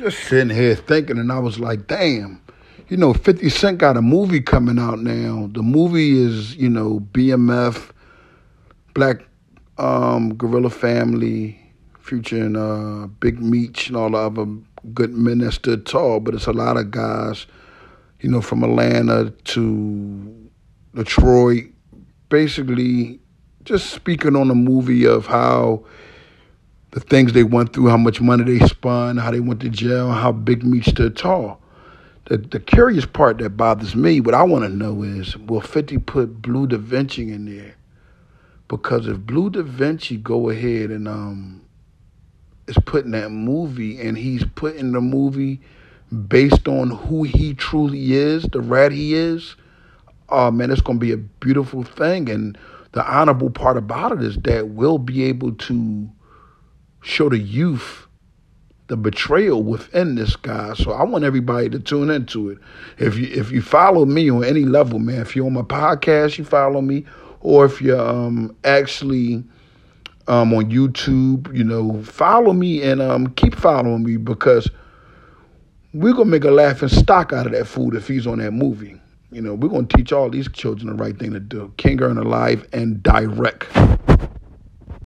just sitting here thinking, and I was like, damn, you know, 50 Cent got a movie coming out now. The movie is, you know, BMF, Black um, Gorilla Family, featuring uh, Big Meech and all the other good men that stood tall, but it's a lot of guys, you know, from Atlanta to Detroit, basically just speaking on the movie of how the things they went through, how much money they spun, how they went to jail, how Big Meech stood tall. The, the curious part that bothers me, what I want to know is, will 50 put Bleu DaVinci in there? Because if Bleu DaVinci go ahead and um, is putting that movie, and he's putting the movie based on who he truly is, the rat he is, oh man, it's going to be a beautiful thing. And the honorable part about it is that we'll be able to show the youth the betrayal within this guy. So I want everybody to tune into it. If you if you follow me on any level, man, if you're on my podcast, you follow me, or if you're um, actually um, on YouTube, you know, follow me and um, keep following me because we're gonna make a laughing stock out of that food if he's on that movie. You know, we're gonna teach all these children the right thing to do. King Earn Alive and direct.